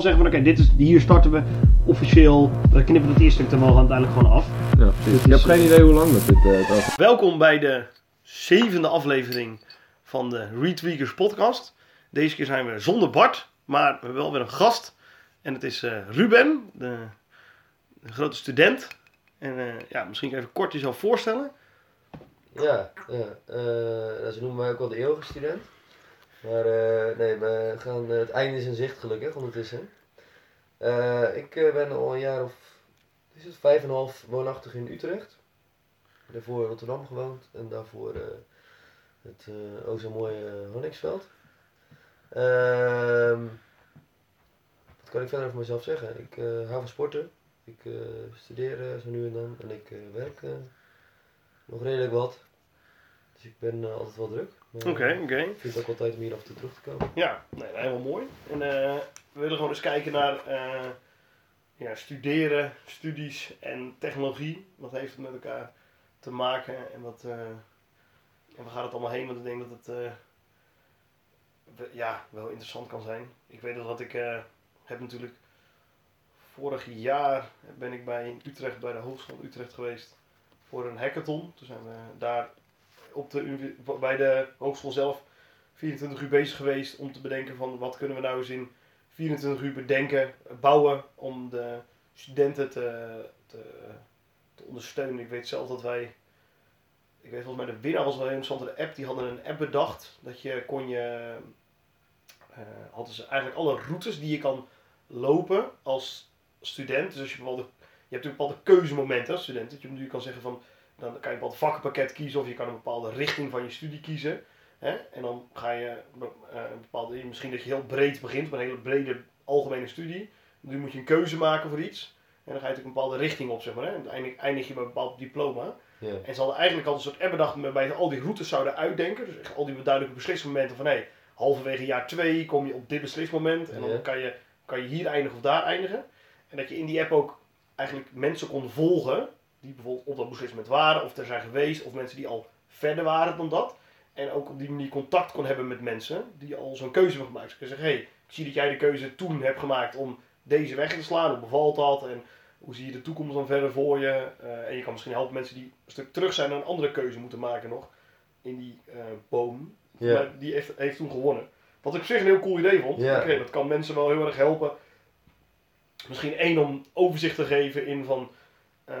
zeggen van oké, dit is hier starten we officieel. We knippen het eerste stuk er wel uiteindelijk gewoon af. Ja, precies. Ik heb geen idee hoe lang dat dit uh, gaat. Welkom bij de zevende aflevering van de Retweakers podcast. Deze keer zijn we zonder Bart, maar we hebben wel weer een gast. En het is uh, Ruben, de, de, grote student. En uh, ja, misschien even kort jezelf voorstellen. Ja, ja ze noemen mij ook wel de eeuwige student. Maar uh, nee, we gaan, uh, het einde is in zicht gelukkig ondertussen. Uh, ik ben al een jaar of is het, vijf en half woonachtig in Utrecht. Daarvoor in Rotterdam gewoond en daarvoor het ook zo mooie Honningsveld. Ehm, wat kan ik verder over mezelf zeggen? Ik hou van sporten. Ik studeer zo nu en dan en ik werk nog redelijk wat. Dus ik ben altijd wel druk. Oké, oké. Okay. Ik vind het ook altijd om hier af en toe terug te komen. Ja, nee, helemaal mooi. En uh, we willen gewoon eens kijken naar uh, ja, studeren, studies en technologie. Wat heeft het met elkaar te maken en wat, uh, en waar gaat het allemaal heen? Want ik denk dat het ja, wel interessant kan zijn. Ik weet dat ik heb natuurlijk vorig jaar ben ik bij Utrecht, bij de Hogeschool Utrecht geweest voor een hackathon. Toen zijn we daar op de, bij de hogeschool zelf 24 uur bezig geweest om te bedenken van wat kunnen we nou eens in 24 uur bedenken, bouwen om de studenten te, te, te ondersteunen. Ik weet zelf dat wij, ik weet volgens mij de winnaar was wel een interessante app, die hadden een app bedacht dat je kon je, uh, hadden ze eigenlijk alle routes die je kan lopen als student. Dus als je bepaalde, je hebt natuurlijk bepaalde keuzemomenten als student, dat je nu kan zeggen van dan kan je een bepaald vakkenpakket kiezen of je kan een bepaalde richting van je studie kiezen. Hè? En dan ga je uh, een bepaalde, misschien dat je heel breed begint, met een hele brede algemene studie. Nu moet je een keuze maken voor iets. En dan ga je natuurlijk een bepaalde richting op, zeg maar. Hè? En uiteindelijk eindig je met een bepaald diploma. En ze hadden eigenlijk al een soort app bedacht waarbij al die routes zouden uitdenken. Dus al die duidelijke beslismomenten van hé, hey, halverwege jaar 2 kom je op dit beslismoment. En dan kan, je, kan je hier eindigen of daar eindigen. En dat je in die app ook eigenlijk mensen kon volgen die bijvoorbeeld op dat beslissement waren, of er zijn geweest, of mensen die al verder waren dan dat. En ook op die manier contact kon hebben met mensen die al zo'n keuze hebben gemaakt. Dus je zeggen, hé, hey, ik zie dat jij de keuze toen hebt gemaakt om deze weg te slaan, hoe bevalt dat en hoe zie je de toekomst dan verder voor je. Uh, en je kan misschien helpen mensen die een stuk terug zijn en een andere keuze moeten maken nog in die uh, boom. Yeah. Maar die heeft, heeft toen gewonnen. Wat ik op zich een heel cool idee vond. Yeah. Okay, dat kan mensen wel heel erg helpen. Misschien één om overzicht te geven in van uh,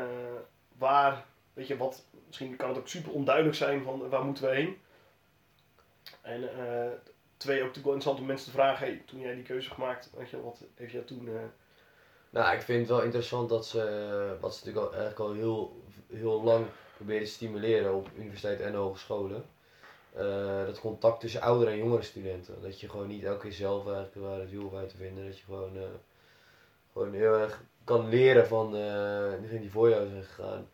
waar, weet je, wat, misschien kan het ook super onduidelijk zijn van waar moeten we heen. En uh, twee, ook wel interessant om mensen te vragen, hey, toen jij die keuze gemaakt, weet je, wat heeft jij toen... Uh... Nou, ik vind het wel interessant dat ze, wat ze natuurlijk al, eigenlijk al heel, heel lang proberen te stimuleren op universiteiten en hogescholen. Uh, dat contact tussen oudere en jongere studenten. Dat je gewoon niet elke keer zelf eigenlijk waar het wiel uit te vinden. Dat je gewoon, gewoon heel erg kan leren van uh, degene die voor jou zijn gegaan.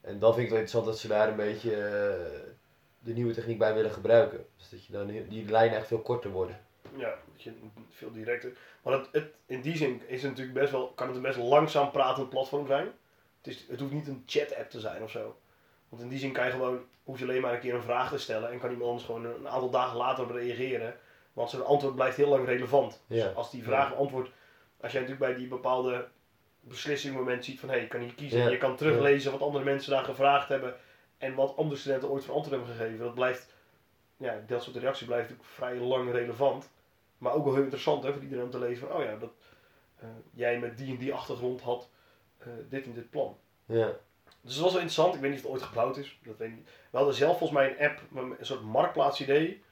En dan vind ik het wel interessant dat ze daar een beetje uh, de nieuwe techniek bij willen gebruiken. Dus dat je dan die lijnen echt veel korter worden. Ja, veel directer. Maar het, het, in die zin is het natuurlijk best wel, kan het een best langzaam pratend platform zijn. Het, is, het hoeft niet een chat-app te zijn of zo. Want in die zin kan je gewoon, hoef je alleen maar een keer een vraag te stellen en kan iemand anders gewoon een aantal dagen later op reageren. Want zijn antwoord blijft heel lang relevant. Dus als die vraag antwoord, als jij natuurlijk bij die bepaalde beslissingmoment ziet van hé, hey, je kan hier kiezen. Ja. Je kan teruglezen wat andere mensen daar gevraagd hebben en wat andere studenten ooit voor antwoord hebben gegeven. Dat blijft, ja, dat soort reactie blijft natuurlijk vrij lang relevant. Maar ook wel heel interessant hè, voor iedereen om te lezen van oh ja, dat uh, jij met die en die achtergrond had uh, dit en dit plan. Ja. Dus dat was wel interessant. Ik weet niet of het ooit gebouwd is. Dat weet ik niet. We hadden zelf volgens mij een app, een soort marktplaatsidee,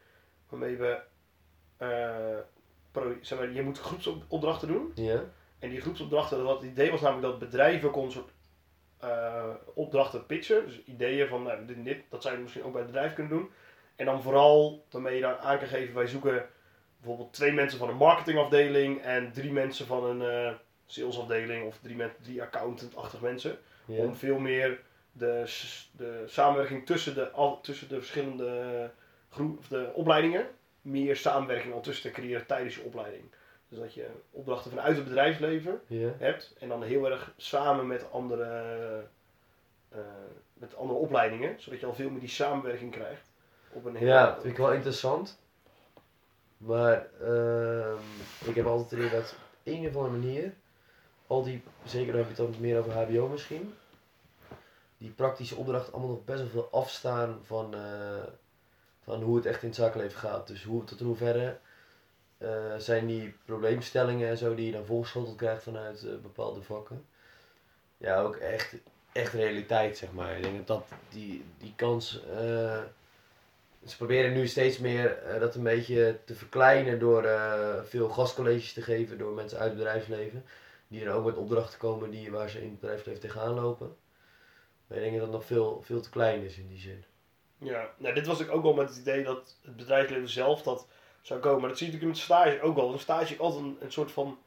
waarmee we, uh, pro, zeg maar, je moet groepsopdrachten doen. Ja. En die groepsopdrachten, wat het idee was namelijk dat bedrijven kon soort uh, opdrachten pitchen. Dus ideeën van nou, dit dit, dat zou je misschien ook bij het bedrijf kunnen doen. En dan vooral waarmee je dan aan kan geven, wij zoeken bijvoorbeeld twee mensen van een marketingafdeling en drie mensen van een uh, salesafdeling of drie, drie accountant-achtig mensen. Om veel meer de, de samenwerking tussen de, tussen de verschillende groep, of de opleidingen, meer samenwerking al tussen te creëren tijdens je opleiding. Dus dat je opdrachten vanuit het bedrijfsleven hebt en dan heel erg samen met andere, uh, met andere opleidingen, zodat je al veel meer die samenwerking krijgt. Op een heel ja, dat vind ik wel interessant. Maar uh, ik heb altijd het idee dat een of andere manier, al die, zeker dan heb je het dan meer over HBO misschien, die praktische opdrachten allemaal nog best wel veel afstaan van, eh, van hoe het echt in het zakenleven gaat. Dus hoe, tot in hoeverre eh, zijn die probleemstellingen en zo die je dan voorgeschoteld krijgt vanuit eh, bepaalde vakken. Ja, ook echt, echt realiteit, zeg maar. Ik denk dat, die, die kans. eh, ze proberen nu steeds meer dat een beetje te verkleinen door veel gastcolleges te geven door mensen uit het bedrijfsleven. Die dan ook met opdrachten komen die, waar ze in het bedrijfsleven tegenaan lopen. Maar ik denk dat dat nog veel, veel te klein is in die zin. Ja, nou, dit was natuurlijk ook wel met het idee dat het bedrijfsleven zelf dat zou komen. Maar dat zie je natuurlijk met stage ook wel. Een stage is altijd een, een soort van.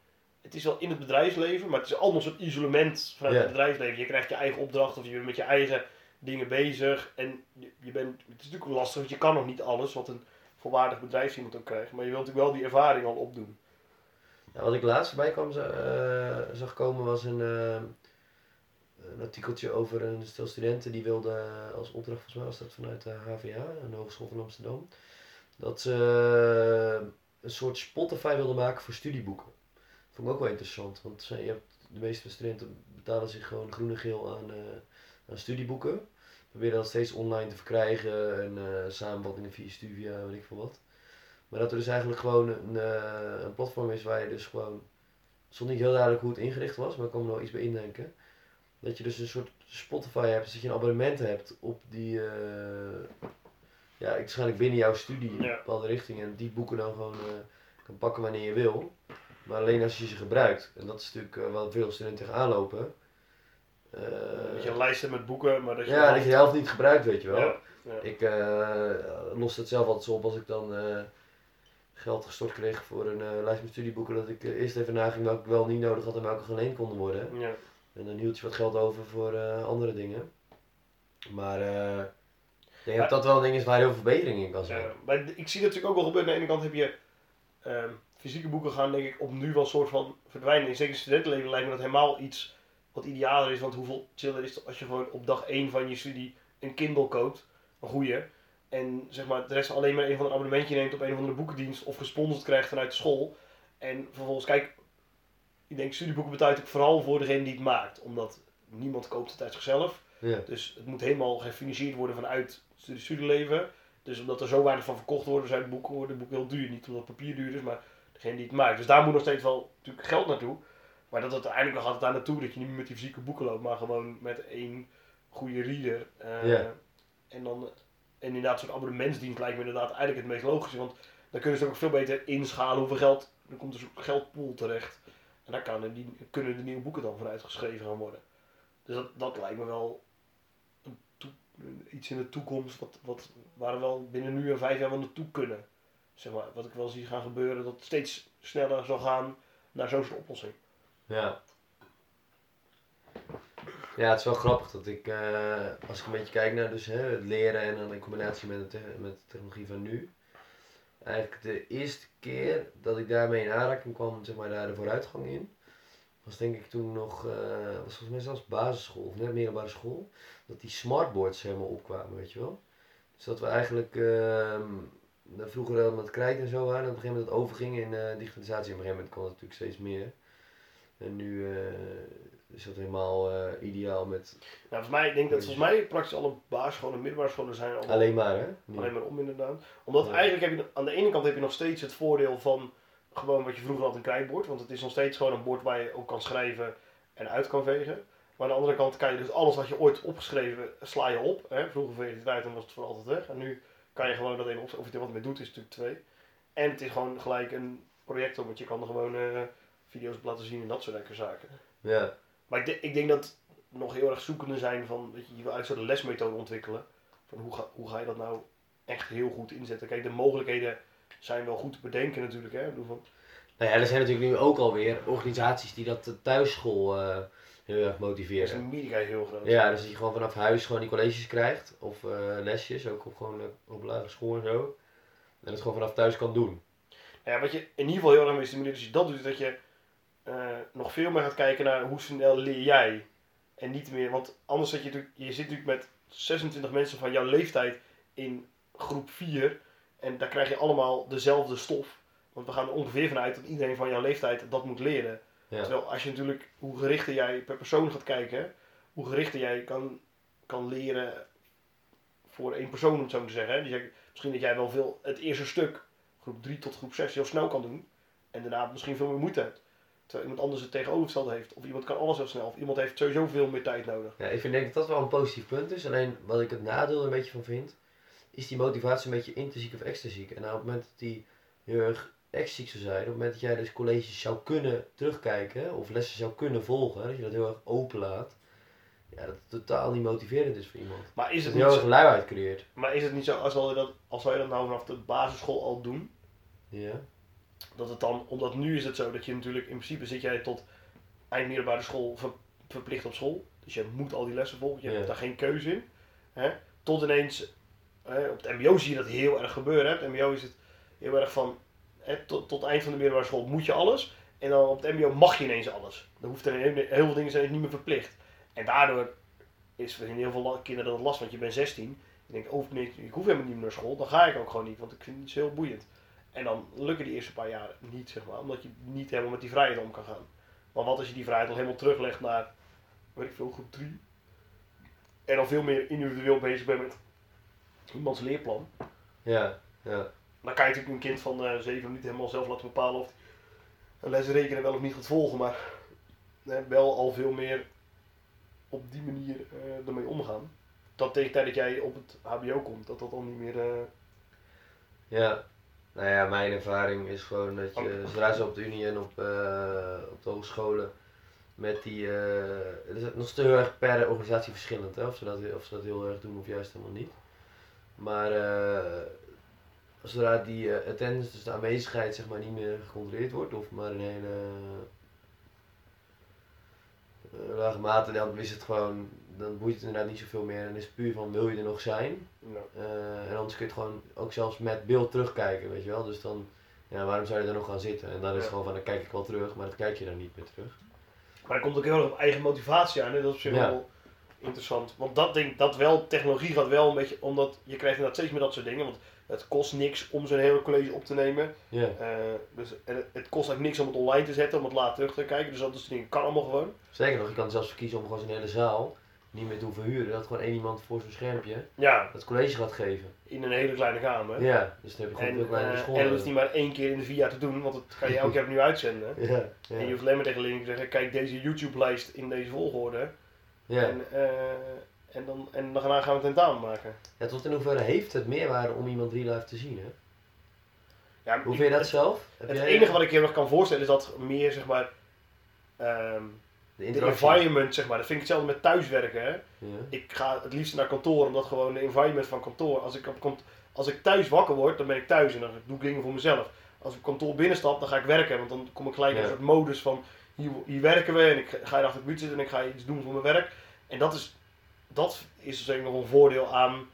Het is wel in het bedrijfsleven, maar het is allemaal een soort isolement vanuit Ja. het bedrijfsleven. Je krijgt je eigen opdracht of je bent met je eigen dingen bezig. En je, je bent, het is natuurlijk lastig, want je kan nog niet alles wat een volwaardig bedrijfsiemand ook krijgt. Maar je wilt natuurlijk wel die ervaring al opdoen. Nou, wat ik laatst voorbij kwam, eh, zag komen was een, eh, een artikeltje over een stel studenten die wilden eh, als opdracht, volgens mij was dat vanuit de HVA, de Hogeschool van Amsterdam, dat ze eh, een soort Spotify wilden maken voor studieboeken. Dat vond ik ook wel interessant, want je hebt, de meeste studenten betalen zich gewoon groen en geel aan, eh, aan studieboeken. Proberen dat steeds online te verkrijgen en eh, samenvattingen via Stuvia, weet ik veel wat. Maar dat er dus eigenlijk gewoon een, een platform is waar je dus gewoon. Het stond niet heel duidelijk hoe het ingericht was, maar ik kan er wel iets bij indenken. Dat je dus een soort Spotify hebt, dus dat je een abonnement hebt op die. Ja, waarschijnlijk binnen jouw studie in een bepaalde richting. En die boeken dan gewoon eh, kan pakken wanneer je wil. Maar alleen als je ze gebruikt. En dat is natuurlijk eh, wat veel studenten tegenaan lopen. Eh, dat je een lijst hebt met boeken, maar dat je. ja, dat je de helft niet gebruikt, weet je wel. Ja, ja. Ik los het zelf altijd zo op als ik dan geld gestort kreeg voor een lijst met studieboeken. Dat ik eerst even naging welke ik wel niet nodig had en welke geleend konden worden. Ja. En dan hield je wat geld over voor andere dingen. Maar eh, denk dat dat wel een ding is waar heel veel verbetering in kan zijn. Maar ik zie natuurlijk ook wel gebeuren. Aan de ene kant heb je ehm, fysieke boeken gaan, denk ik, op nu wel een soort van verdwijnen. In zeker studentenleven lijkt me dat helemaal iets wat idealer is. Want hoeveel chiller is het als je gewoon op dag 1 van je studie een Kindle koopt, een goeie. En zeg maar, de rest alleen maar een van een abonnementje neemt op een of andere boekendienst of gesponsord krijgt vanuit de school. En vervolgens, kijk, ik denk studieboeken betuigt ook vooral voor degene die het maakt. Omdat niemand koopt het uit zichzelf. Ja. Dus het moet helemaal gefinancierd worden vanuit studie studieleven. Dus omdat er zo weinig van verkocht wordt, zijn de boeken, worden de boeken heel duur. Niet omdat papier duur is, maar degene die het maakt. Dus daar moet nog steeds wel natuurlijk geld naartoe. Maar dat het uiteindelijk nog gaat het daar naartoe dat je niet meer met die fysieke boeken loopt, maar gewoon met één goede reader. Eh, Ja. En dan en inderdaad zo'n abonnementsdienst lijkt me inderdaad eigenlijk het meest logische. Want dan kunnen ze ook veel beter inschalen hoeveel geld. Dan komt er zo'n geldpool terecht. En daar kan, die, kunnen de nieuwe boeken dan vooruit geschreven gaan worden. Dus dat, dat lijkt me wel iets in de toekomst wat, wat, waar we wel binnen nu en vijf jaar wel naartoe kunnen. Zeg maar, wat ik wel zie gaan gebeuren, dat steeds sneller zal gaan naar zo'n oplossing. Ja. Ja, het is wel grappig dat ik, eh, als ik een beetje kijk naar dus, hè, het leren en dan in combinatie met, de met de technologie van nu. Eigenlijk de eerste keer dat ik daarmee in aanraking kwam, zeg maar daar de vooruitgang in, was denk ik toen nog, eh, was volgens mij zelfs basisschool of net middelbare school, dat die smartboards helemaal opkwamen, weet je wel. Dus dat we eigenlijk ehm, vroeger wel met krijt en zo waren, en op een gegeven moment dat overging in eh, digitalisatie. Op een gegeven moment kon het natuurlijk steeds meer. En nu eh, is dat helemaal ideaal met Nou, volgens mij, ik denk dat volgens mij praktisch alle basisscholen en middelbare scholen zijn allemaal alleen maar, hè? Alleen maar om inderdaad. Omdat Ja. eigenlijk heb je aan de ene kant heb je nog steeds het voordeel van gewoon wat je vroeger had een krijtbord. Want het is nog steeds gewoon een bord waar je op kan schrijven en uit kan vegen. Maar aan de andere kant kan je dus alles wat je ooit opgeschreven sla je op. Hè? Vroeger veeg je het uit en was het voor altijd weg. En nu kan je gewoon dat even op. Of je er wat mee doet is natuurlijk twee. En het is gewoon gelijk een projector, want je kan er gewoon eh, video's op laten zien en dat soort lekkere zaken. Ja. Maar ik, denk- ik denk dat nog heel erg zoekende zijn van, weet je, je wil eigenlijk zo'n lesmethode ontwikkelen. Van hoe ga, hoe ga je dat nou echt heel goed inzetten? Kijk, de mogelijkheden zijn wel goed te bedenken natuurlijk. Hè? Ik bedoel van, Nou ja, er zijn natuurlijk nu ook alweer organisaties die dat de thuisschool eh, heel erg is motiveren. Amerika heel groot. Ja, dus dat je gewoon vanaf huis gewoon die colleges krijgt. Of eh, lesjes, ook op, gewoon, eh, op lagere school en zo. En het gewoon vanaf thuis kan doen. Nou ja, wat je in ieder geval heel erg mee stimuleert als je dat doet, is dat je nog veel meer gaat kijken naar hoe snel leer jij. En niet meer, want anders zit je natuurlijk, je zit natuurlijk met 26 mensen van jouw leeftijd in groep 4. En daar krijg je allemaal dezelfde stof. Want we gaan er ongeveer vanuit dat iedereen van jouw leeftijd dat moet leren. Ja. Terwijl als je natuurlijk, hoe gerichter jij per persoon gaat kijken, hoe gerichter jij kan, kan leren voor één persoon, om het zo te zeggen. hè. Dus jij- misschien dat jij wel veel het eerste stuk, groep 3 tot groep 6, heel snel kan doen. En daarna misschien veel meer moeite hebt. Terwijl iemand anders het tegenovergestelde heeft. Of iemand kan alles heel snel. Of iemand heeft sowieso veel meer tijd nodig. Ja, ik vind denk dat dat wel een positief punt is. Alleen wat ik het nadeel er een beetje van vind, is die motivatie een beetje intrinsiek of extrinsiek. En nou, op het moment dat die heel erg extrinsiek zou zijn, op het moment dat jij dus colleges zou kunnen terugkijken, of lessen zou kunnen volgen, dat je dat heel erg open laat, ja, dat het totaal niet motiverend is voor iemand. Maar is het niet heel zo, erg luiheid creëert. maar is het niet zo als, zou je dat, als zou je dat nou vanaf de basisschool al doen? Ja. Dat het dan, omdat nu is het zo dat je natuurlijk, in principe zit jij tot eind middelbare school ver- verplicht op school. Dus je moet al die lessen volgen, je Ja. hebt daar geen keuze in. Hè? Tot ineens, op het mbo zie je dat heel erg gebeuren. Hè? Het mbo is het heel erg van, hè, tot, tot eind van de middelbare school moet je alles. En dan op het mbo mag je ineens alles. Dan hoeft er heel, veel dingen zijn niet meer verplicht. En daardoor is voor heel veel kinderen dat last, want je bent 16. Je denkt, oh nee, ik hoef helemaal niet meer naar school. Dan ga ik ook gewoon niet, want ik vind het heel boeiend. En dan lukken die eerste paar jaar niet, zeg maar. Omdat je niet helemaal met die vrijheid om kan gaan. Maar wat als je die vrijheid al helemaal teruglegt naar, weet ik veel, groep 3. En dan veel meer individueel bezig bent met iemands leerplan. Ja, ja. Dan kan je natuurlijk een kind van eh 7 niet helemaal zelf laten bepalen of een les rekenen wel of niet gaat volgen. Maar wel al veel meer op die manier eh, ermee omgaan. Dat tegen tijd dat jij op het hbo komt, dat dat dan niet meer... eh, Ja, nou ja, mijn ervaring is gewoon dat je, zodra ze op de unie en op, op de hogescholen met die, het is nog steeds heel erg per organisatie verschillend, hè, of, ze dat, of ze dat heel erg doen of juist helemaal niet. Maar eh, zodra die eh, attendance, dus de aanwezigheid, zeg maar niet meer gecontroleerd wordt, of maar een hele eh, lage mate, dan is het gewoon, dan boeit het inderdaad niet zoveel meer en is het puur van wil je er nog zijn. Eh, en anders kun je het gewoon ook zelfs met beeld terugkijken, weet je wel. Dus dan, ja, waarom zou je er nog gaan zitten? En dan is het Ja. gewoon van, dan kijk ik wel terug, maar dat kijk je dan niet meer terug. Maar dat komt ook heel erg op eigen motivatie aan. En dat is op zich Ja. wel interessant. Want dat denk dat wel, technologie gaat wel een beetje, omdat je krijgt inderdaad steeds meer dat soort dingen. Want het kost niks om zo'n hele college op te nemen. Ja, Eh, dus, en het, het kost eigenlijk niks om het online te zetten, om het later terug te kijken. Dus dat soort dingen kan allemaal gewoon. zeker nog, je kan zelfs verkiezen om gewoon zo'n hele zaal niet meer te hoeven huren. Dat gewoon één iemand voor zo'n schermpje Ja, dat college gaat geven. in een hele kleine kamer. Ja, dus dan heb je gewoon En, veel kleinere eh, school. en dat hoeft niet maar één keer in de vier jaar te doen, want dat kan je elke keer opnieuw uitzenden. Ja, En je hoeft alleen maar tegen leerlingen te zeggen, kijk deze YouTube-lijst in deze volgorde. Ja. En, eh, en, dan, en daarna gaan we een tentamen maken. ja, tot in hoeverre heeft het meerwaarde om iemand real life te zien, hè? Ja, Hoe vind je dat het- zelf? Heb Het jij- enige wat ik je nog kan voorstellen is dat meer, zeg maar, ehm, de environment, zeg maar. Dat vind ik hetzelfde met thuiswerken, hè. Ja, Ik ga het liefst naar kantoor, omdat gewoon de environment van kantoor, als ik, op als ik thuis wakker word, dan ben ik thuis en dan doe ik dingen voor mezelf. Als ik op kantoor binnenstap, dan ga ik werken, want dan kom ik gelijk in een soort modus van, hier, hier werken we en ik ga hier achter de computer zitten en ik ga iets doen voor mijn werk. En dat is, dat is dus nog een voordeel aan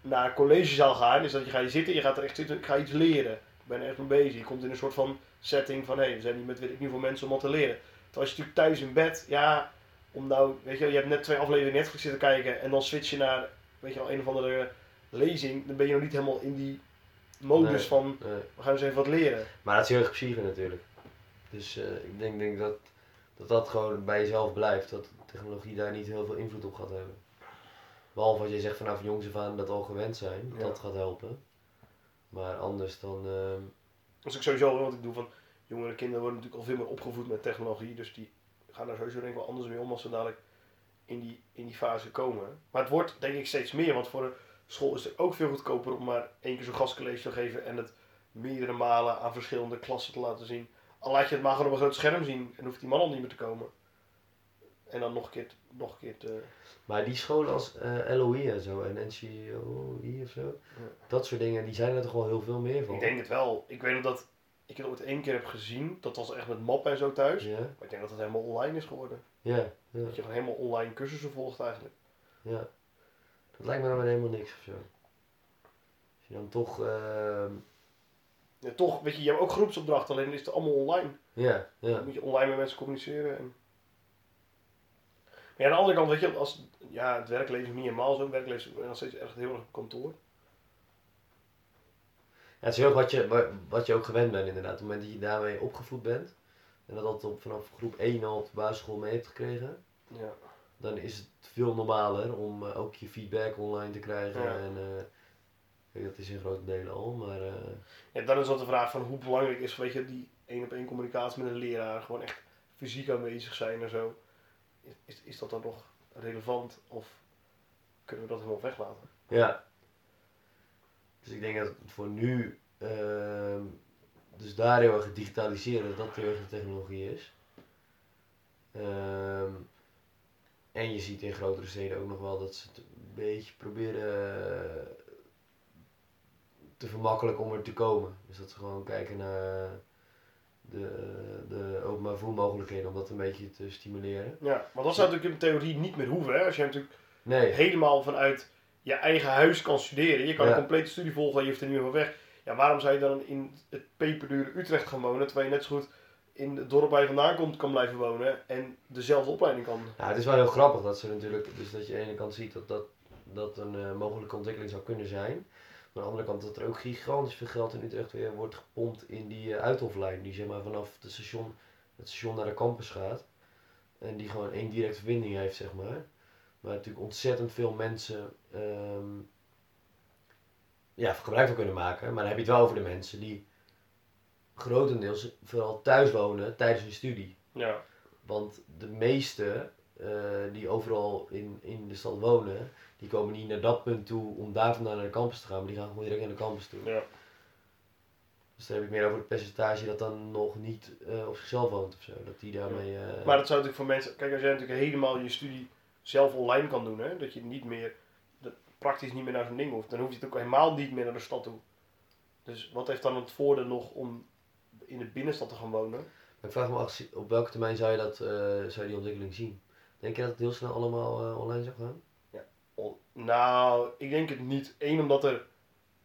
naar een collegezaal gaan, is dat je gaat hier zitten, je gaat er echt zitten, ik ga iets leren. Ik ben er echt mee bezig. Je komt in een soort van setting van, hé, we zijn hier met weet ik niet voor mensen om wat te leren. Terwijl als je natuurlijk thuis in bed, ja, om nou, weet je, je hebt net twee afleveringen Netflix zitten kijken en dan switch je naar, weet je wel, een of andere lezing, dan ben je nog niet helemaal in die modus Nee. van, nee. we gaan eens even wat leren. Maar dat is heel erg natuurlijk. Dus eh, ik denk, denk dat, dat dat gewoon bij jezelf blijft. Dat technologie daar niet heel veel invloed op gaat hebben. Behalve als je zegt vanaf jongs af aan dat al gewend zijn. Ja. Dat gaat helpen. Maar anders dan... Dat is ook sowieso wat ik doe van, jongere kinderen worden natuurlijk al veel meer opgevoed met technologie, dus die gaan daar sowieso denk ik wel anders mee om als ze dadelijk in die, in die fase komen. Maar het wordt denk ik steeds meer, want voor een school is het ook veel goedkoper om maar één keer zo'n gastcollege te geven en het meerdere malen aan verschillende klassen te laten zien. Al laat je het maar gewoon op een groot scherm zien en hoeft die man al niet meer te komen. En dan nog een keer, te- nog een keer te... maar die scholen als eh, LOE en zo en NCOI of zo. Dat soort dingen, die zijn er toch wel heel veel meer van. Ik denk het wel. Ik weet nog dat ik het ooit één keer heb gezien. Dat was echt met map en zo thuis. Ja, Maar ik denk dat het helemaal online is geworden. ja, ja, Dat je gewoon helemaal online cursussen volgt eigenlijk. ja. Dat lijkt me dan weer helemaal niks of zo. Als je dan toch... ehm, Ja, toch, weet je, je hebt ook groepsopdrachten, alleen is het allemaal online. ja, ja. Dan moet je online met mensen communiceren. En... Maar ja, aan de andere kant, weet je, als, ja, het werkleven is niet helemaal zo. Het werkleven is nog steeds echt heel erg op kantoor. Ja, het is heel erg wat je, wa- wat je ook gewend bent inderdaad. Op het moment dat je daarmee opgevoed bent. En dat dat op, vanaf groep 1 al op de basisschool mee hebt gekregen. Ja. Dan is het veel normaler om eh, ook je feedback online te krijgen. Ja. En eh, dat is in grote delen al. Maar eh, ja, dan is dat de vraag van hoe belangrijk is, weet je, die één op één communicatie met een leraar. Gewoon echt fysiek aanwezig zijn en zo. Is, is, dat dan nog relevant of kunnen we dat helemaal weglaten? ja. Dus ik denk dat voor nu. ehm, dus daar heel erg digitaliseren, dat dat heel erg de technologie is. Ehm, en je ziet in grotere steden ook nog wel dat ze het een beetje proberen te vermakkelijken om er te komen. Dus dat ze gewoon kijken naar de, de openbaar voermogelijkheden om dat een beetje te stimuleren. Ja, maar dat zou natuurlijk in theorie niet meer hoeven. Hè? Als je natuurlijk Nee, helemaal vanuit je eigen huis kan studeren. Je kan Ja. een complete studie volgen en je hoeft er niet meer van weg. Ja, waarom zou je dan in het peperdure Utrecht gaan wonen, terwijl je net zo goed in het dorp waar je vandaan komt kan blijven wonen en dezelfde opleiding kan? Nou, het is wel heel grappig dat ze natuurlijk, dus dat je aan de ene kant ziet dat dat, dat een eh, mogelijke ontwikkeling zou kunnen zijn. Maar aan de andere kant dat er ook gigantisch veel geld in Utrecht weer wordt gepompt in die eh, uithoflijn. Die zeg maar vanaf het station, het station naar de campus gaat. En die gewoon één directe verbinding heeft, zeg maar. Maar natuurlijk ontzettend veel mensen ehm, ja, gebruik van kunnen maken. Maar dan heb je het wel over de mensen die grotendeels vooral thuis wonen tijdens hun studie. Ja, Want de meesten eh, die overal in, in de stad wonen, die komen niet naar dat punt toe om daar vandaan naar de campus te gaan, maar die gaan gewoon direct naar de campus toe. ja. Dus dan heb ik meer over het percentage dat dan nog niet eh, op zichzelf woont of zo. Dat die daarmee. eh, Maar dat zou natuurlijk voor mensen, kijk als jij natuurlijk helemaal je studie zelf online kan doen, hè, dat je niet meer, dat praktisch niet meer naar zo'n ding hoeft, dan hoef je het ook helemaal niet meer naar de stad toe. Dus wat heeft dan het voordeel nog om in de binnenstad te gaan wonen? Ik vraag me af, op welke termijn zou je, dat, zou je die ontwikkeling zien? Denk je dat het heel snel allemaal eh, online zou gaan? O- Nou, ik denk het niet. Eén, omdat er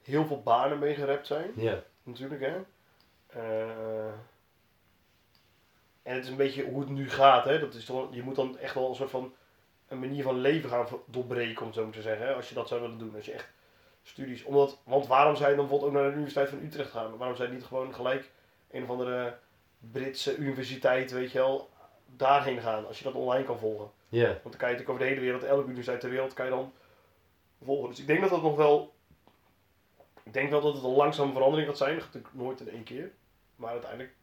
heel veel banen mee gerept zijn. Ja. Natuurlijk, hè. Eh, en het is een beetje hoe het nu gaat, hè. Dat is toch, je moet dan echt wel een soort van een manier van leven gaan doorbreken, om het zo maar te zeggen. Hè? Als je dat zou willen doen. Als je echt studies... Omdat, want waarom zou je dan bijvoorbeeld ook naar de Universiteit van Utrecht gaan? Waarom zou je niet gewoon gelijk een of andere Britse universiteit, weet je wel, daarheen gaan? Als je dat online kan volgen. Ja. Want dan kan je natuurlijk over de hele wereld, elke universiteit ter wereld kan je dan volgen. Dus ik denk dat dat nog wel. Ik denk wel dat het een langzame verandering gaat zijn. Dat gaat natuurlijk nooit in één keer. Maar uiteindelijk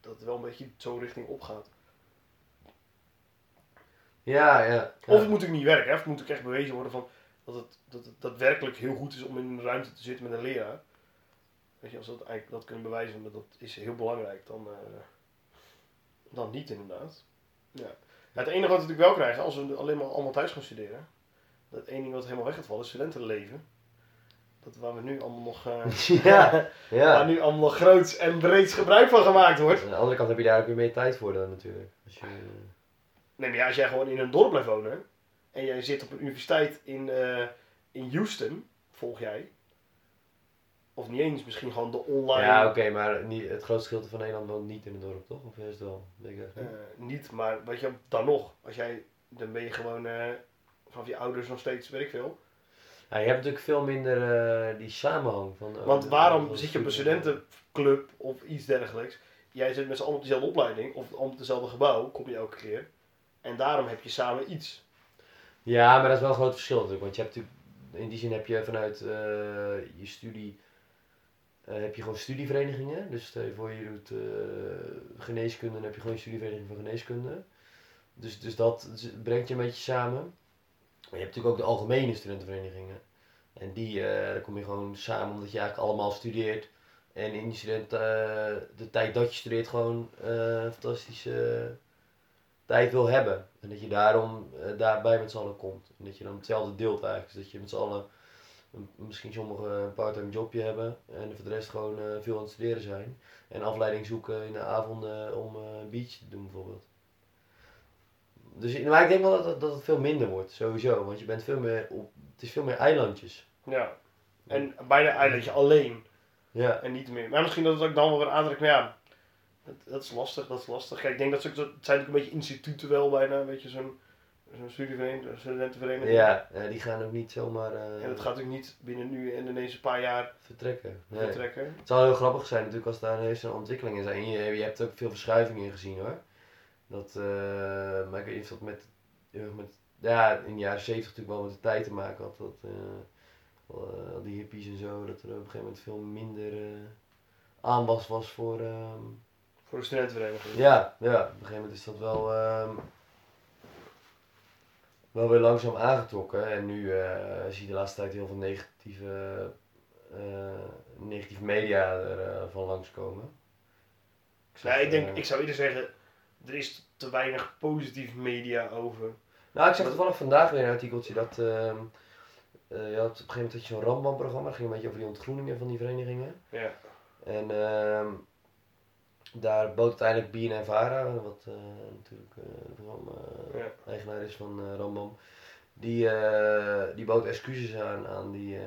dat het wel een beetje zo richting opgaat. Ja, ja. Of het moet natuurlijk niet werken. Hè? Of het moet ook echt bewezen worden van dat het, dat het daadwerkelijk heel goed is om in een ruimte te zitten met een leraar. Weet je, als we dat eigenlijk dat kunnen bewijzen, dat dat is heel belangrijk, dan, eh, dan niet inderdaad. Ja. Het enige wat we natuurlijk wel krijgen, als we alleen maar allemaal thuis gaan studeren, dat één ding wat helemaal weg gaat vallen, is studentenleven. Dat waar we nu allemaal nog, eh, ja. waar ja. nu allemaal nog groots en breeds gebruik van gemaakt wordt. Aan de andere kant heb je daar ook weer meer tijd voor dan natuurlijk. Als je, Nee, maar ja, als jij gewoon in een dorp blijft wonen en jij zit op een universiteit in, eh, in Houston, volg jij. Of niet eens, misschien gewoon de online. Ja, oké, maar niet, het grootste gedeelte van Nederland woont niet in het dorp, toch? Of is het wel? Ik echt eh, niet. maar weet je, dan nog. Als jij, dan ben je gewoon eh, vanaf je ouders nog steeds, weet ik veel. Ja, je hebt natuurlijk veel minder eh, die samenhang. Van, Want waarom zit je op een studentenclub of iets dergelijks? Jij zit met z'n allen op dezelfde opleiding of op hetzelfde gebouw, kom je elke keer. En daarom heb je samen iets. Ja, maar dat is wel een groot verschil natuurlijk. Want je hebt natuurlijk, in die zin heb je vanuit je studie, eh, heb je gewoon studieverenigingen. Dus stel je voor je doet eh, geneeskunde, dan heb je gewoon je studievereniging van geneeskunde. Dus, dus dat brengt je een beetje samen. Maar je hebt natuurlijk ook de algemene studentenverenigingen. En die, eh, daar kom je gewoon samen omdat je eigenlijk allemaal studeert. En in die student, de tijd dat je studeert gewoon eh fantastische tijd wil hebben. En dat je daarom daarbij met z'n allen komt. En dat je dan hetzelfde deelt eigenlijk. Dus dat je met z'n allen een- misschien sommigen een part-time jobje hebben. En voor de rest gewoon eh, veel aan het studeren zijn. En afleiding zoeken in de avonden om eh, een beach te doen bijvoorbeeld. Dus maar ik denk wel dat, het- dat het veel minder wordt, sowieso. Want je bent veel meer op, het is veel meer eilandjes. Ja. En bijna eilandje alleen. Ja. En niet meer. Maar misschien dat het ook dan wel weer aantrekt. Maar ja, dat, dat is lastig, dat is lastig. Kijk, ik denk dat ze, dat het zijn natuurlijk een beetje instituten wel bijna. Weet je, zo'n zo'n studievereniging, studentenvereniging. Ja, ja, die gaan ook niet zomaar eh, En dat gaat natuurlijk niet binnen nu en ineens een paar jaar vertrekken. Nee. vertrekken. Het zou heel grappig zijn natuurlijk als daar een ontwikkeling in zijn. Je, je hebt ook veel verschuivingen in gezien hoor. Dat, eh, maar ik weet niet of dat met, met, ja, in de jaren 70 natuurlijk wel met de tijd te maken had. Dat, eh, al die hippies en zo, dat er op een gegeven moment veel minder aanwas was voor... ehm, Voor de studentenvereniging. ja, ja, op een gegeven moment is dat wel, ehm, wel weer langzaam aangetrokken. En nu eh, zie je de laatste tijd heel veel negatieve, eh, negatieve media er eh, van langskomen. Ik Ja, ik, denk, ik zou eerder zeggen, er is te weinig positief media over. Nou, ik zag toevallig vandaag weer een artikeltje dat... ehm, eh, je had op een gegeven moment had je zo'n Rambam-programma, dat ging een beetje over die ontgroeningen van die verenigingen. Ja. En ehm, daar bood uiteindelijk BNN Vara, wat eh, natuurlijk eh, Ja. eigenaar is van eh, Rambam, die, die bood excuses aan aan die,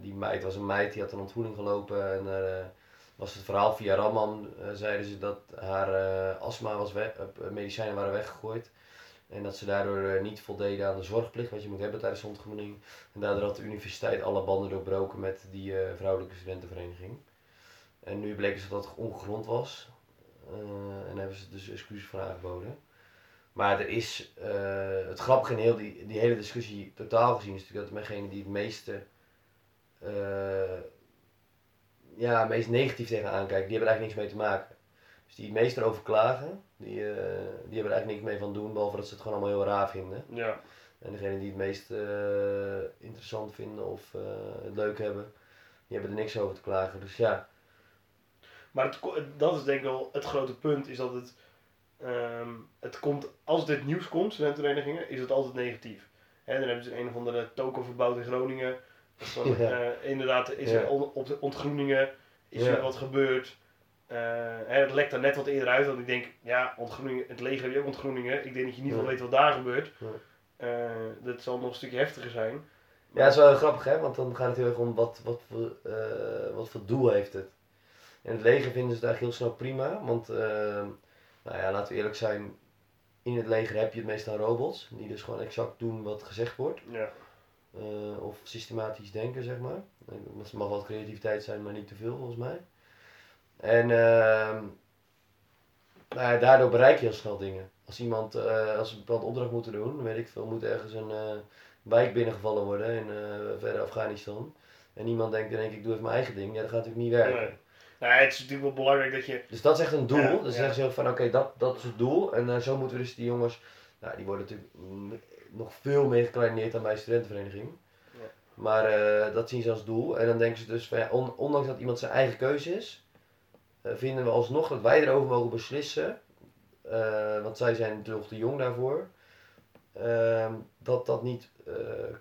die meid. Het was een meid die had een ontvoering gelopen en daar was het verhaal via Rambam, zeiden ze dat haar astma was weg, medicijnen waren weggegooid. En dat ze daardoor niet voldeden aan de zorgplicht wat je moet hebben tijdens de ontgroening. En daardoor had de universiteit alle banden doorbroken met die vrouwelijke studentenvereniging. En nu bleek dus dat dat ongegrond was. Eh, en hebben ze dus excuses voor aangeboden. Maar er is, eh, het grappige in heel die, die hele discussie totaal gezien is natuurlijk dat degene die het meeste, eh, ja, meest negatief tegenaan kijken, die hebben er eigenlijk niks mee te maken. Dus die het meest erover klagen, die, die hebben er eigenlijk niks mee van doen, behalve dat ze het gewoon allemaal heel raar vinden. Ja. En degene die het meest interessant vinden of het leuk hebben, die hebben er niks over te klagen. Dus ja, Maar het, dat is denk ik wel het grote punt, is dat het, ehm, het komt, als dit nieuws komt, studentenverenigingen, is het altijd negatief. Hè, dan hebben ze een of andere toko verbouwd in Groningen. Ja. eh, inderdaad, is Ja. er on- op de ontgroeningen, is Ja. er wat gebeurd. Eh, hè, het lekt er net wat eerder uit, want ik denk, ja, ontgroeningen, het leger je ook ontgroeningen. Ik denk dat je niet wel weet wat daar gebeurt. Eh, dat zal nog een stukje heftiger zijn. Ja, dat is wel grappig hè, want dan gaat het heel erg om wat, wat, voor, wat voor doel heeft het. En het leger vinden ze het eigenlijk heel snel prima, want ehm, nou ja, laten we eerlijk zijn, in het leger heb je het meestal robots, die dus gewoon exact doen wat gezegd wordt. Ja. eh, of systematisch denken, zeg maar. Het mag wel creativiteit zijn, maar niet te veel volgens mij. En ehm, nou ja, daardoor bereik je heel snel dingen. Als iemand, eh, als een bepaalde opdracht moeten doen, weet ik veel, moet ergens een eh, wijk binnengevallen worden in eh verder Afghanistan. En iemand denkt, dan denk ik, ik doe even mijn eigen ding. Ja, dat gaat natuurlijk niet werken. Nee. Nou, het is natuurlijk wel belangrijk dat je Dus dat is echt een doel. Ja, dus ja. zeggen ze ook van oké, dat, dat is het doel. En eh, zo moeten we dus die jongens, nou die worden natuurlijk nog veel meer gekleineerd dan bij een studentenvereniging. Ja. Maar eh, dat zien ze als doel. En dan denken ze dus van ja, on- ondanks dat iemand zijn eigen keuze is, eh, vinden we alsnog dat wij erover mogen beslissen. want zij zijn natuurlijk te jong daarvoor. Ehm, dat dat niet eh,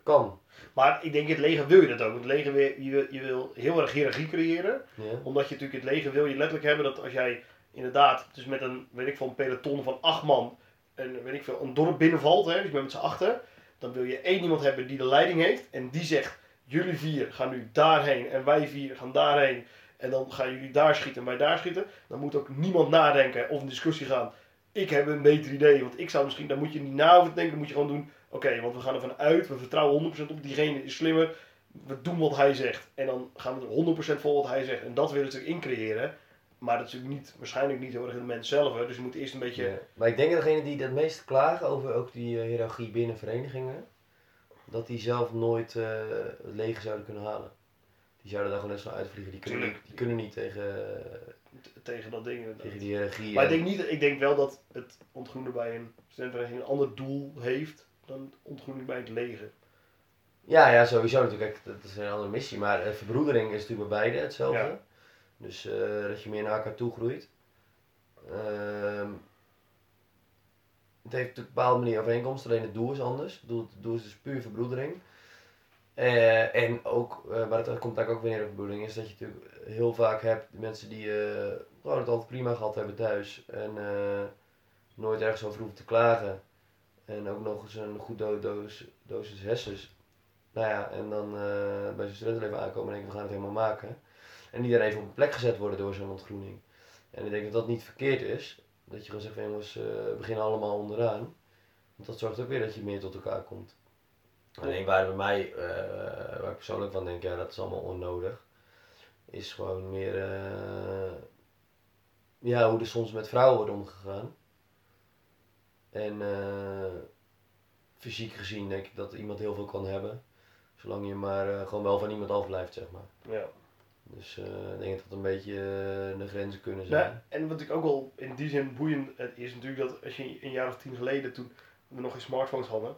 kan. Maar ik denk, het leger wil je dat ook. Het leger wil, je, wil, je wil heel erg hiërarchie creëren. Omdat je natuurlijk het leger wil je letterlijk hebben dat als jij inderdaad dus met een, weet ik veel, een peloton van acht man een, weet ik veel, een dorp binnenvalt, hè, dus je bent met z'n achter. Dan wil je één iemand hebben die de leiding heeft. En die zegt, jullie vier gaan nu daarheen en wij vier gaan daarheen. En dan gaan jullie daar schieten en wij daar schieten. Dan moet ook niemand nadenken of een discussie gaan. Ik heb een beter idee, want ik zou misschien, daar moet je niet na over denken. Dan moet je gewoon doen, oké, want we gaan ervan uit, we vertrouwen 100% op diegene is slimmer. We doen wat hij zegt. En dan gaan we er 100% voor wat hij zegt. En dat willen we natuurlijk increëren. Maar dat is natuurlijk niet, waarschijnlijk niet heel erg in de mens zelf. Hè. Dus je moet eerst een beetje... Ja. Maar ik denk dat degene die het meest klagen over ook die eh, hiërarchie binnen verenigingen, dat die zelf nooit eh, het leger zouden kunnen halen. Die zouden daar gewoon net zo uitvliegen. Die kunnen, die kunnen niet tegen, t- tegen dat ding. tegen die hiërarchie. Maar ik en- denk, niet, ik denk wel dat het ontgroenen bij een studentenvereniging een ander doel heeft dan ontgroening bij het leger. Ja, ja, sowieso natuurlijk. Kijk, dat is een andere missie. Maar eh, verbroedering is natuurlijk bij beide hetzelfde. Ja. Dus eh, dat je meer naar elkaar toe groeit. Ehm, het heeft natuurlijk op een bepaalde manier overeenkomst, alleen het doel is anders. Het doel, het doel is dus puur verbroedering. Eh, en ook, maar het komt eigenlijk ook weer neer op verbroedering, is dat je natuurlijk heel vaak hebt de mensen die eh, het altijd prima gehad hebben thuis. En eh, nooit ergens over hoeven te klagen. En ook nog eens een goed do doos, dosis. Nou ja, en dan bij zo'n studentenleven aankomen en denken we gaan het helemaal maken. En die dan even op een plek gezet worden door zo'n ontgroening. En ik denk dat dat niet verkeerd is. Dat je gewoon zegt van jongens, beginnen allemaal onderaan. Want dat zorgt ook weer dat je meer tot elkaar komt. Alleen waar bij mij, eh, waar ik persoonlijk van denk, ja dat is allemaal onnodig, is gewoon meer eh, ja, hoe er soms met vrouwen wordt omgegaan. En eh, fysiek gezien denk ik dat iemand heel veel kan hebben. Zolang je maar gewoon wel van iemand afblijft, zeg maar. Ja. Dus ik denk dat dat een beetje de grenzen kunnen zijn. Nou, en wat ik ook wel in die zin boeiend is natuurlijk dat als je een jaar of tien geleden, toen we nog geen smartphones hadden,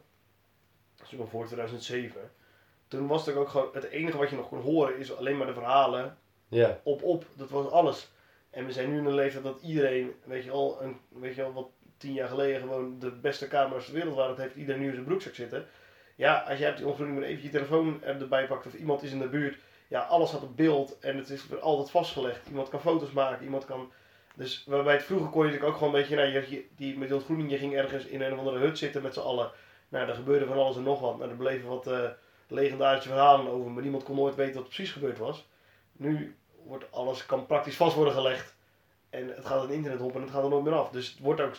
nog voor 2007, toen was het ook gewoon, het enige wat je nog kon horen is alleen maar de verhalen Ja, op op, dat was alles. En we zijn nu in een leeftijd dat iedereen, weet je al, een, weet je al wat tien jaar geleden gewoon de beste camera's ter wereld waren, dat heeft iedereen nu in zijn broekzak zitten. Ja, als jij op die ongelukkig maar even je telefoon erbij pakt of iemand is in de buurt, ja, alles staat op beeld en het is altijd vastgelegd. Iemand kan foto's maken, iemand kan... Dus waarbij het vroeger kon je natuurlijk ook gewoon een beetje, nou, je, je- die, met die ontgroening, je ging ergens in een of andere hut zitten met z'n allen. Nou, er gebeurde van alles en nog wat. Nou, er bleven wat eh, legendarische verhalen over, maar niemand kon nooit weten wat precies gebeurd was. Nu wordt alles, kan praktisch vast worden gelegd. En het gaat het internet op en het gaat er nooit meer af. Dus het wordt ook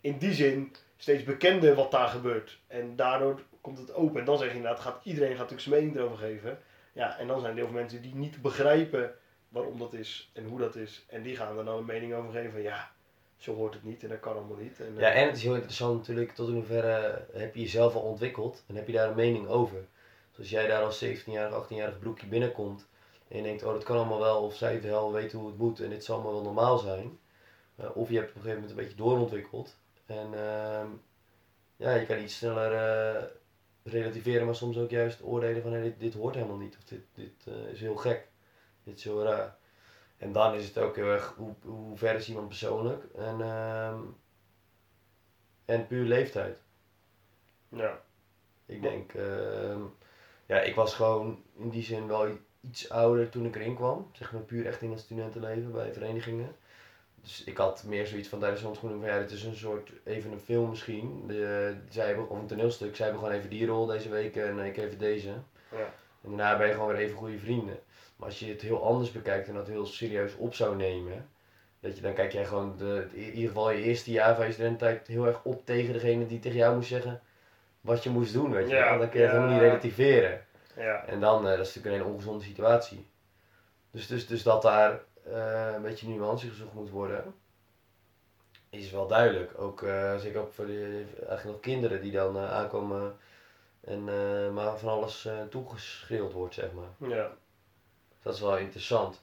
in die zin steeds bekender wat daar gebeurt. En daardoor komt het open. En dan zeg je inderdaad, gaat, iedereen gaat natuurlijk zijn mening erover geven. Ja, en dan zijn er heel veel mensen die niet begrijpen waarom dat is en hoe dat is. En die gaan er dan een mening over geven ja, zo hoort het niet en dat kan allemaal niet. En, eh, ja, en het is heel interessant natuurlijk tot in hoeverre heb je jezelf al ontwikkeld en heb je daar een mening over. Dus als jij daar als 17-jarig, 18-jarig broekje binnenkomt en je denkt, oh dat kan allemaal wel, of zij wel weten hoe het moet en dit zal allemaal wel normaal zijn. Eh, of je hebt op een gegeven moment een beetje doorontwikkeld en ehm, ja, je kan iets sneller eh, relativeren, maar soms ook juist oordelen van hey, dit, dit hoort helemaal niet of dit, dit eh, is heel gek, dit is heel raar. En dan is het ook heel erg hoe, hoe ver is iemand persoonlijk en, ehm, en puur leeftijd. ja. Ik denk, ehm, ja, ik was gewoon in die zin wel iets ouder toen ik erin kwam. Zeg maar puur echt in het studentenleven bij verenigingen. Dus ik had meer zoiets van tijdens de ontgroening van ja, dit is een soort, even een film misschien. De, zij hebben, of een toneelstuk, zij hebben gewoon even die rol deze week en ik even deze. Ja. En daarna ben je gewoon weer even goede vrienden. Maar als je het heel anders bekijkt en dat heel serieus op zou nemen, dat je, dan kijk jij gewoon de, in ieder geval je eerste jaar van je studententijd heel erg op tegen degene die tegen jou moest zeggen wat je moest doen, weet je Ja. Dan kun je het ja. helemaal niet relativeren. Ja. En dan, eh, dat is natuurlijk een hele ongezonde situatie. Dus, dus, dus dat daar eh, een beetje nuance gezocht moet worden, is wel duidelijk. Ook eh, zeker ook voor de, eigenlijk nog kinderen die dan aankomen en maar van alles toegeschreeuwd wordt, zeg maar. ja. Dat is wel interessant.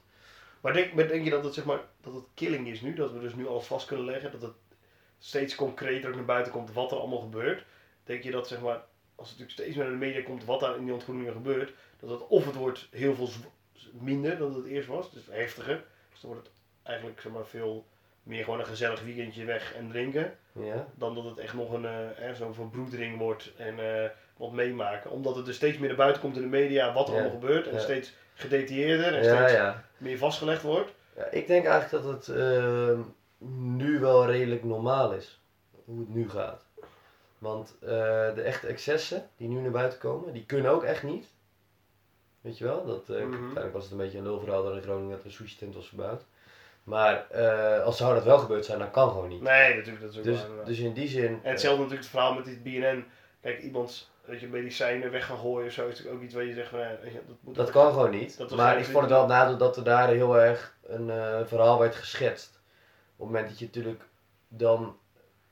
Maar denk, maar denk je dat het, zeg maar, dat het killing is nu? Dat we dus nu alles vast kunnen leggen? Dat het steeds concreter naar buiten komt wat er allemaal gebeurt? Denk je dat, zeg maar, als het natuurlijk steeds meer naar de media komt wat daar in die ontgroeningen gebeurt, dat het of het wordt heel veel minder dan het eerst was, dus heftiger. Dus dan wordt het eigenlijk zeg maar, veel meer gewoon een gezellig weekendje weg en drinken. Ja? Dan dat het echt nog een eh, eh, zo'n verbroedering wordt en eh, wat meemaken. Omdat het dus steeds meer naar buiten komt in de media wat er Ja. allemaal gebeurt. En Ja. steeds gedetailleerder en steeds meer vastgelegd wordt. Ja, ik denk eigenlijk dat het ehm, nu wel redelijk normaal is. Hoe het nu gaat. Want eh, de echte excessen die nu naar buiten komen, die kunnen ook echt niet. Weet je wel? Dat, eh, Mhm. Uiteindelijk was het een beetje een lulverhaal dat in Groningen dat een sushi tent was verbouwd. Maar eh, als zou dat wel gebeurd zijn, dan kan gewoon niet. Nee, natuurlijk, dat is ook Dus, waar, dus in die zin... En hetzelfde natuurlijk het verhaal met dit BNN. Kijk, iemand, weet je, medicijnen weg gaan gooien of zo, is natuurlijk ook iets waar je zegt van, ja, dat moet Dat kan gewoon niet. Dat maar ik vond het wel het nadeel dat er daar heel erg een eh, verhaal werd geschetst. Op het moment dat je natuurlijk dan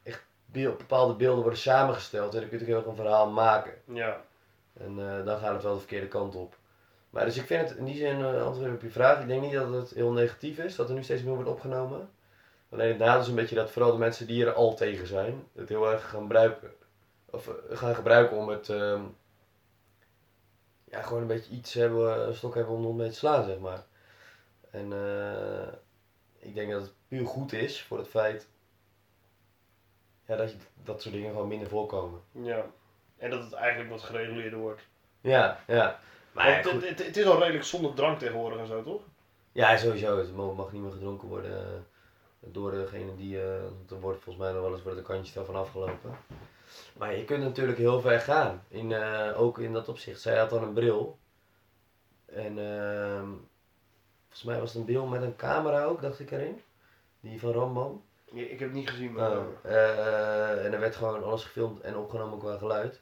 echt beeld- bepaalde beelden worden samengesteld. En dan kun je natuurlijk heel erg een verhaal maken. Ja, En eh, dan gaat het wel de verkeerde kant op. Maar dus ik vind het in die zin, eh, antwoord op je vraag, ik denk niet dat het heel negatief is, dat er nu steeds meer wordt opgenomen. Alleen het nadeel is een beetje dat vooral de mensen die er al tegen zijn, het heel erg gaan gebruiken. Of eh, gaan gebruiken om het, ehm, ja, gewoon een beetje iets hebben, een stok hebben om nog mee te slaan, zeg maar. En eh, ik denk dat het puur goed is voor het feit ja, dat je dat soort dingen gewoon minder voorkomen. ja. En dat het eigenlijk wat gereguleerder wordt. Ja, ja. Maar ja, het, het, het is al redelijk zonder drank tegenwoordig en zo, toch? Ja, sowieso. Het mag niet meer gedronken worden eh, door degene die. eh er wordt volgens mij nog wel eens wordt de kantjes daarvan afgelopen. Maar je kunt natuurlijk heel ver gaan. In, eh, ook in dat opzicht. Zij had dan een bril. En ehm, volgens mij was het een bril met een camera ook, dacht ik erin. Die van Rambam. Ja, ik heb het niet gezien, maar... Oh, eh, en er werd gewoon alles gefilmd en opgenomen qua geluid.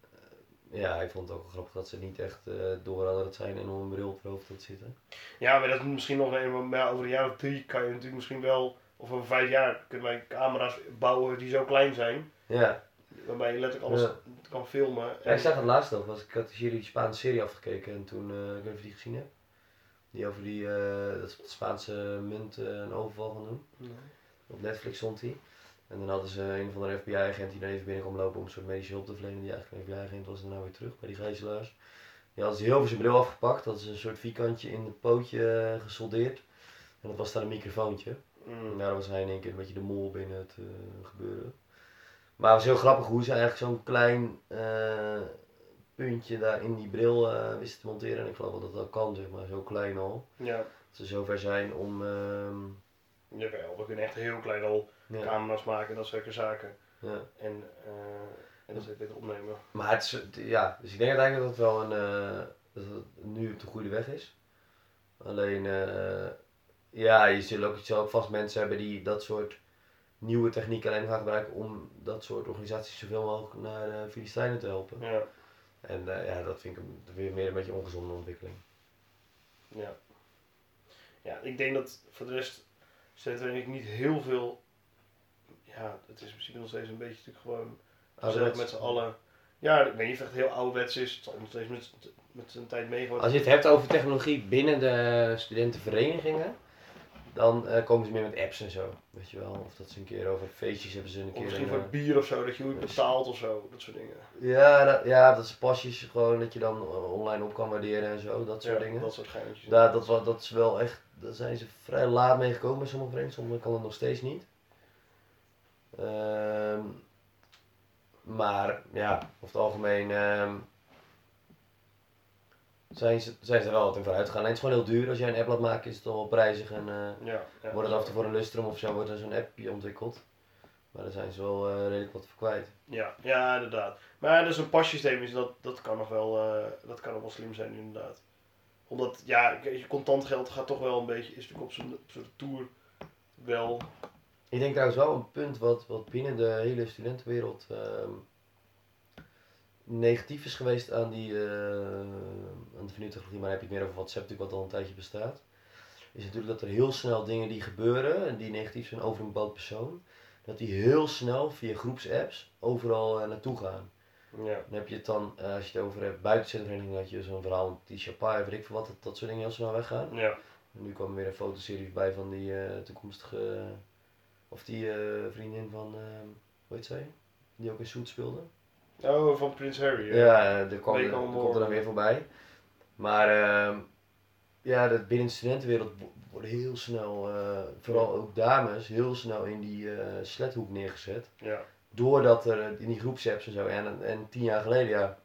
Eh, ja, ik vond het ook wel grappig dat ze niet echt door hadden dat zijn en om een bril op het hoofd had zitten. Ja, maar dat is misschien nog een, maar over een jaar of drie kan je natuurlijk misschien wel, of over vijf jaar kunnen wij camera's bouwen die zo klein zijn, Ja, waarbij je letterlijk alles Ja. kan filmen. Ja, ik zag het laatst nog, was, ik had die Spaanse serie afgekeken en toen, eh, ik weet niet of je die gezien hebt. Die over die, eh, dat Spaanse munt eh, een overval gaan doen. Nee. Op Netflix stond hij. En dan hadden ze een van de FBI-agent die dan even binnen kwam lopen om een soort medische hulp te verlenen. Die eigenlijk een FBI-agent was en nou weer terug bij die gijzelaars. Die hadden ze heel veel zijn bril afgepakt. hadden ze een soort vierkantje in het pootje gesoldeerd. En dat was dan een microfoontje. En Mm. daar was hij in één keer een beetje de mol binnen het eh, gebeuren. Maar het was heel grappig hoe ze eigenlijk zo'n klein eh, puntje daar in die bril eh, wisten te monteren. En ik geloof wel dat dat kan, zeg maar, zo klein al. Ja, Dat ze zover zijn om. ehm, jawel, we kunnen echt heel klein al ja, camera's maken, dat soort zaken. ja. En, en dat is beter opnemen. Maar het is, ja, dus ik denk uiteindelijk dat het wel een, dat het nu op de goede weg is. Alleen, ja, je zult ook, je ook vast mensen hebben die dat soort nieuwe technieken alleen gaan gebruiken om dat soort organisaties zoveel mogelijk naar de Filistijnen te helpen. Ja, En eh, ja, dat vind ik een- weer meer een beetje een ongezonde ontwikkeling. ja. Ja, ik denk dat voor de rest zetten we niet heel veel. Ja, het is misschien nog steeds een beetje natuurlijk gewoon gezellig Ouderwets. met z'n allen. Ja, ik weet niet of het echt heel ouderwets is. Het zal nog steeds met, met zijn tijd meegaan. Als je het hebt over technologie binnen de studentenverenigingen, dan eh, komen ze meer met apps en zo. Weet je wel, of dat ze een keer over feestjes hebben ze een Of keer. misschien een, voor eh, het bier of zo, dat je moet betaalt of zo, dat soort dingen. Ja, dat, ja, dat is pasjes gewoon dat je dan eh, online op kan waarderen en zo, dat soort ja, dingen. Dat soort geintjes. Daar, dat, wa- dat is wel echt, daar zijn ze vrij laat mee gekomen bij sommige verenigingen, sommige kan het nog steeds niet. Ehm, maar ja, over het algemeen ehm, zijn, ze, zijn ze er wel wat in vooruit gegaan. Alleen het is gewoon heel duur. Als jij een app laat maken is het wel prijzig en eh, Ja, ja. wordt het af en toe voor een lustrum of zo wordt er zo'n appje ontwikkeld. Maar daar zijn ze wel eh, redelijk wat voor kwijt. Ja, ja, inderdaad. Maar dus een passysteem is dat, dat kan nog wel, eh, dat kan nog wel slim zijn inderdaad. Omdat, ja, je contant geld gaat toch wel een beetje, is natuurlijk op zo'n zo'n tour wel. Ik denk trouwens wel een punt wat, wat binnen de hele studentenwereld ehm, negatief is geweest aan, die, eh aan de vernieuwde technologie, maar dan heb je het meer over WhatsApp natuurlijk wat al een tijdje bestaat. Is natuurlijk dat er heel snel dingen die gebeuren en die negatief zijn over een bepaald persoon, dat die heel snel via groepsapps overal eh, naartoe gaan. Ja. Dan heb je het dan, eh, als je het over hebt, buiten de vereniging had je zo'n verhaal met die Chapa, weet ik veel wat, dat, dat soort dingen heel snel weggaan. Ja. En nu kwam er weer een fotoserie bij van die toekomstige, of die vriendin van, hoe heet zij? Die ook in Suits speelde. Oh, van Prins Harry. hè? Ja, er, kwam, er, komt er dan weer voorbij. Maar ehm, ja, dat binnen de studentenwereld wo- worden heel snel, eh, vooral ook dames, heel snel in die eh slethoek neergezet. Ja. Doordat er eh, in die groepsapps en zo, en, en tien jaar geleden ja,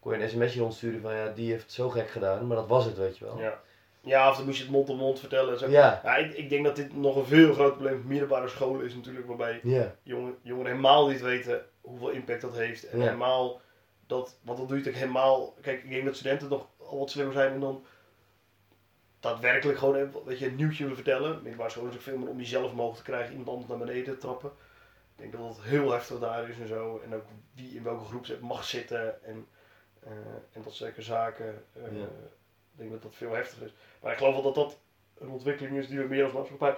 kon je een sms'je rondsturen van ja, die heeft het zo gek gedaan, maar dat was het, weet je wel. Ja. Ja, of dan moest je het mond op mond vertellen. en Zo. Ja, Ja, ik, ik denk dat dit nog een veel groot probleem op middelbare scholen is natuurlijk, waarbij ja, jongen, jongeren helemaal niet weten hoeveel impact dat heeft. En Ja. helemaal dat, want dat doe je natuurlijk helemaal. Kijk, ik denk dat studenten nog al wat slimmer zijn en dan daadwerkelijk gewoon even, weet je, een nieuwtje willen vertellen. Middelbare school is ook veel meer om jezelf omhoog te krijgen, iemand anders naar beneden te trappen. Ik denk dat dat heel heftig daar is en zo. En ook wie in welke groep mag zitten en, eh, en dat zulke zaken. eh, Ja. Ik denk dat dat veel heftiger is. Maar ik geloof wel dat dat een ontwikkeling is die we meer als maatschappij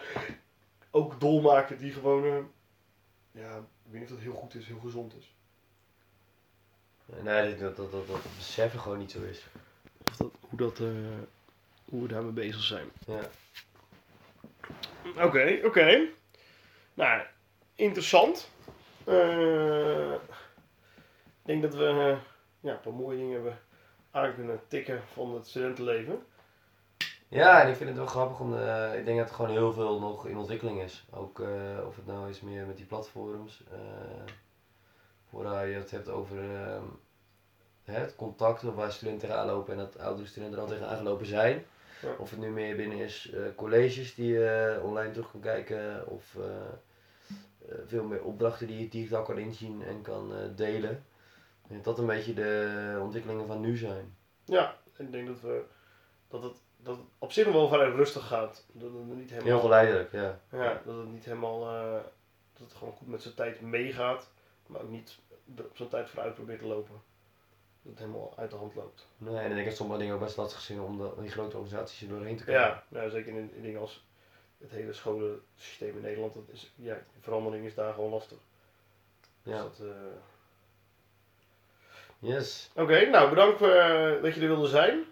ook dolmaken die gewoon, eh, ja, ik weet niet of dat heel goed is, heel gezond is. nee, ik denk dat dat, dat, dat beseffen gewoon niet zo is. Of dat, hoe, dat, eh, hoe we daarmee bezig zijn. Ja. Oké, oké. Nou, interessant. Eh, ik denk dat we eh, ja, een paar mooie dingen hebben aan kunnen tikken van het studentenleven. Ja, en ik vind het wel grappig, om, eh, ik denk dat er gewoon heel veel nog in ontwikkeling is. Ook eh, of het nou is meer met die platforms, eh waar je het hebt over eh, hè, het contact waar studenten tegenaan lopen en dat oudere studenten dan tegenaan gelopen zijn. Ja. Of het nu meer binnen is colleges die je online terug kan kijken of veel meer opdrachten die je digitaal kan inzien en kan delen. Ik denk dat dat een beetje de ontwikkelingen van nu zijn. Ja, ik denk dat, we, dat, het, dat het op zich nog wel vrij rustig gaat. Dat het niet helemaal, Heel geleidelijk, ja. Ja, dat het niet helemaal, eh, Dat het gewoon goed met zijn tijd meegaat, maar ook niet op zijn tijd vooruit probeert te lopen. Dat het helemaal uit de hand loopt. Nee, en ik denk dat sommige dingen ook best lastig zijn om de, die grote organisaties er doorheen te komen. Ja, nou, zeker in, in dingen als het hele scholensysteem in Nederland. Dat is, ja, verandering is daar gewoon lastig. Dus Ja. dat, eh, Yes. Oké, nou bedankt eh, dat je er wilde zijn.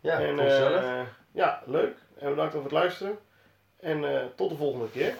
Ja, en, eh, ja, leuk. En bedankt voor het luisteren. En eh, tot de volgende keer.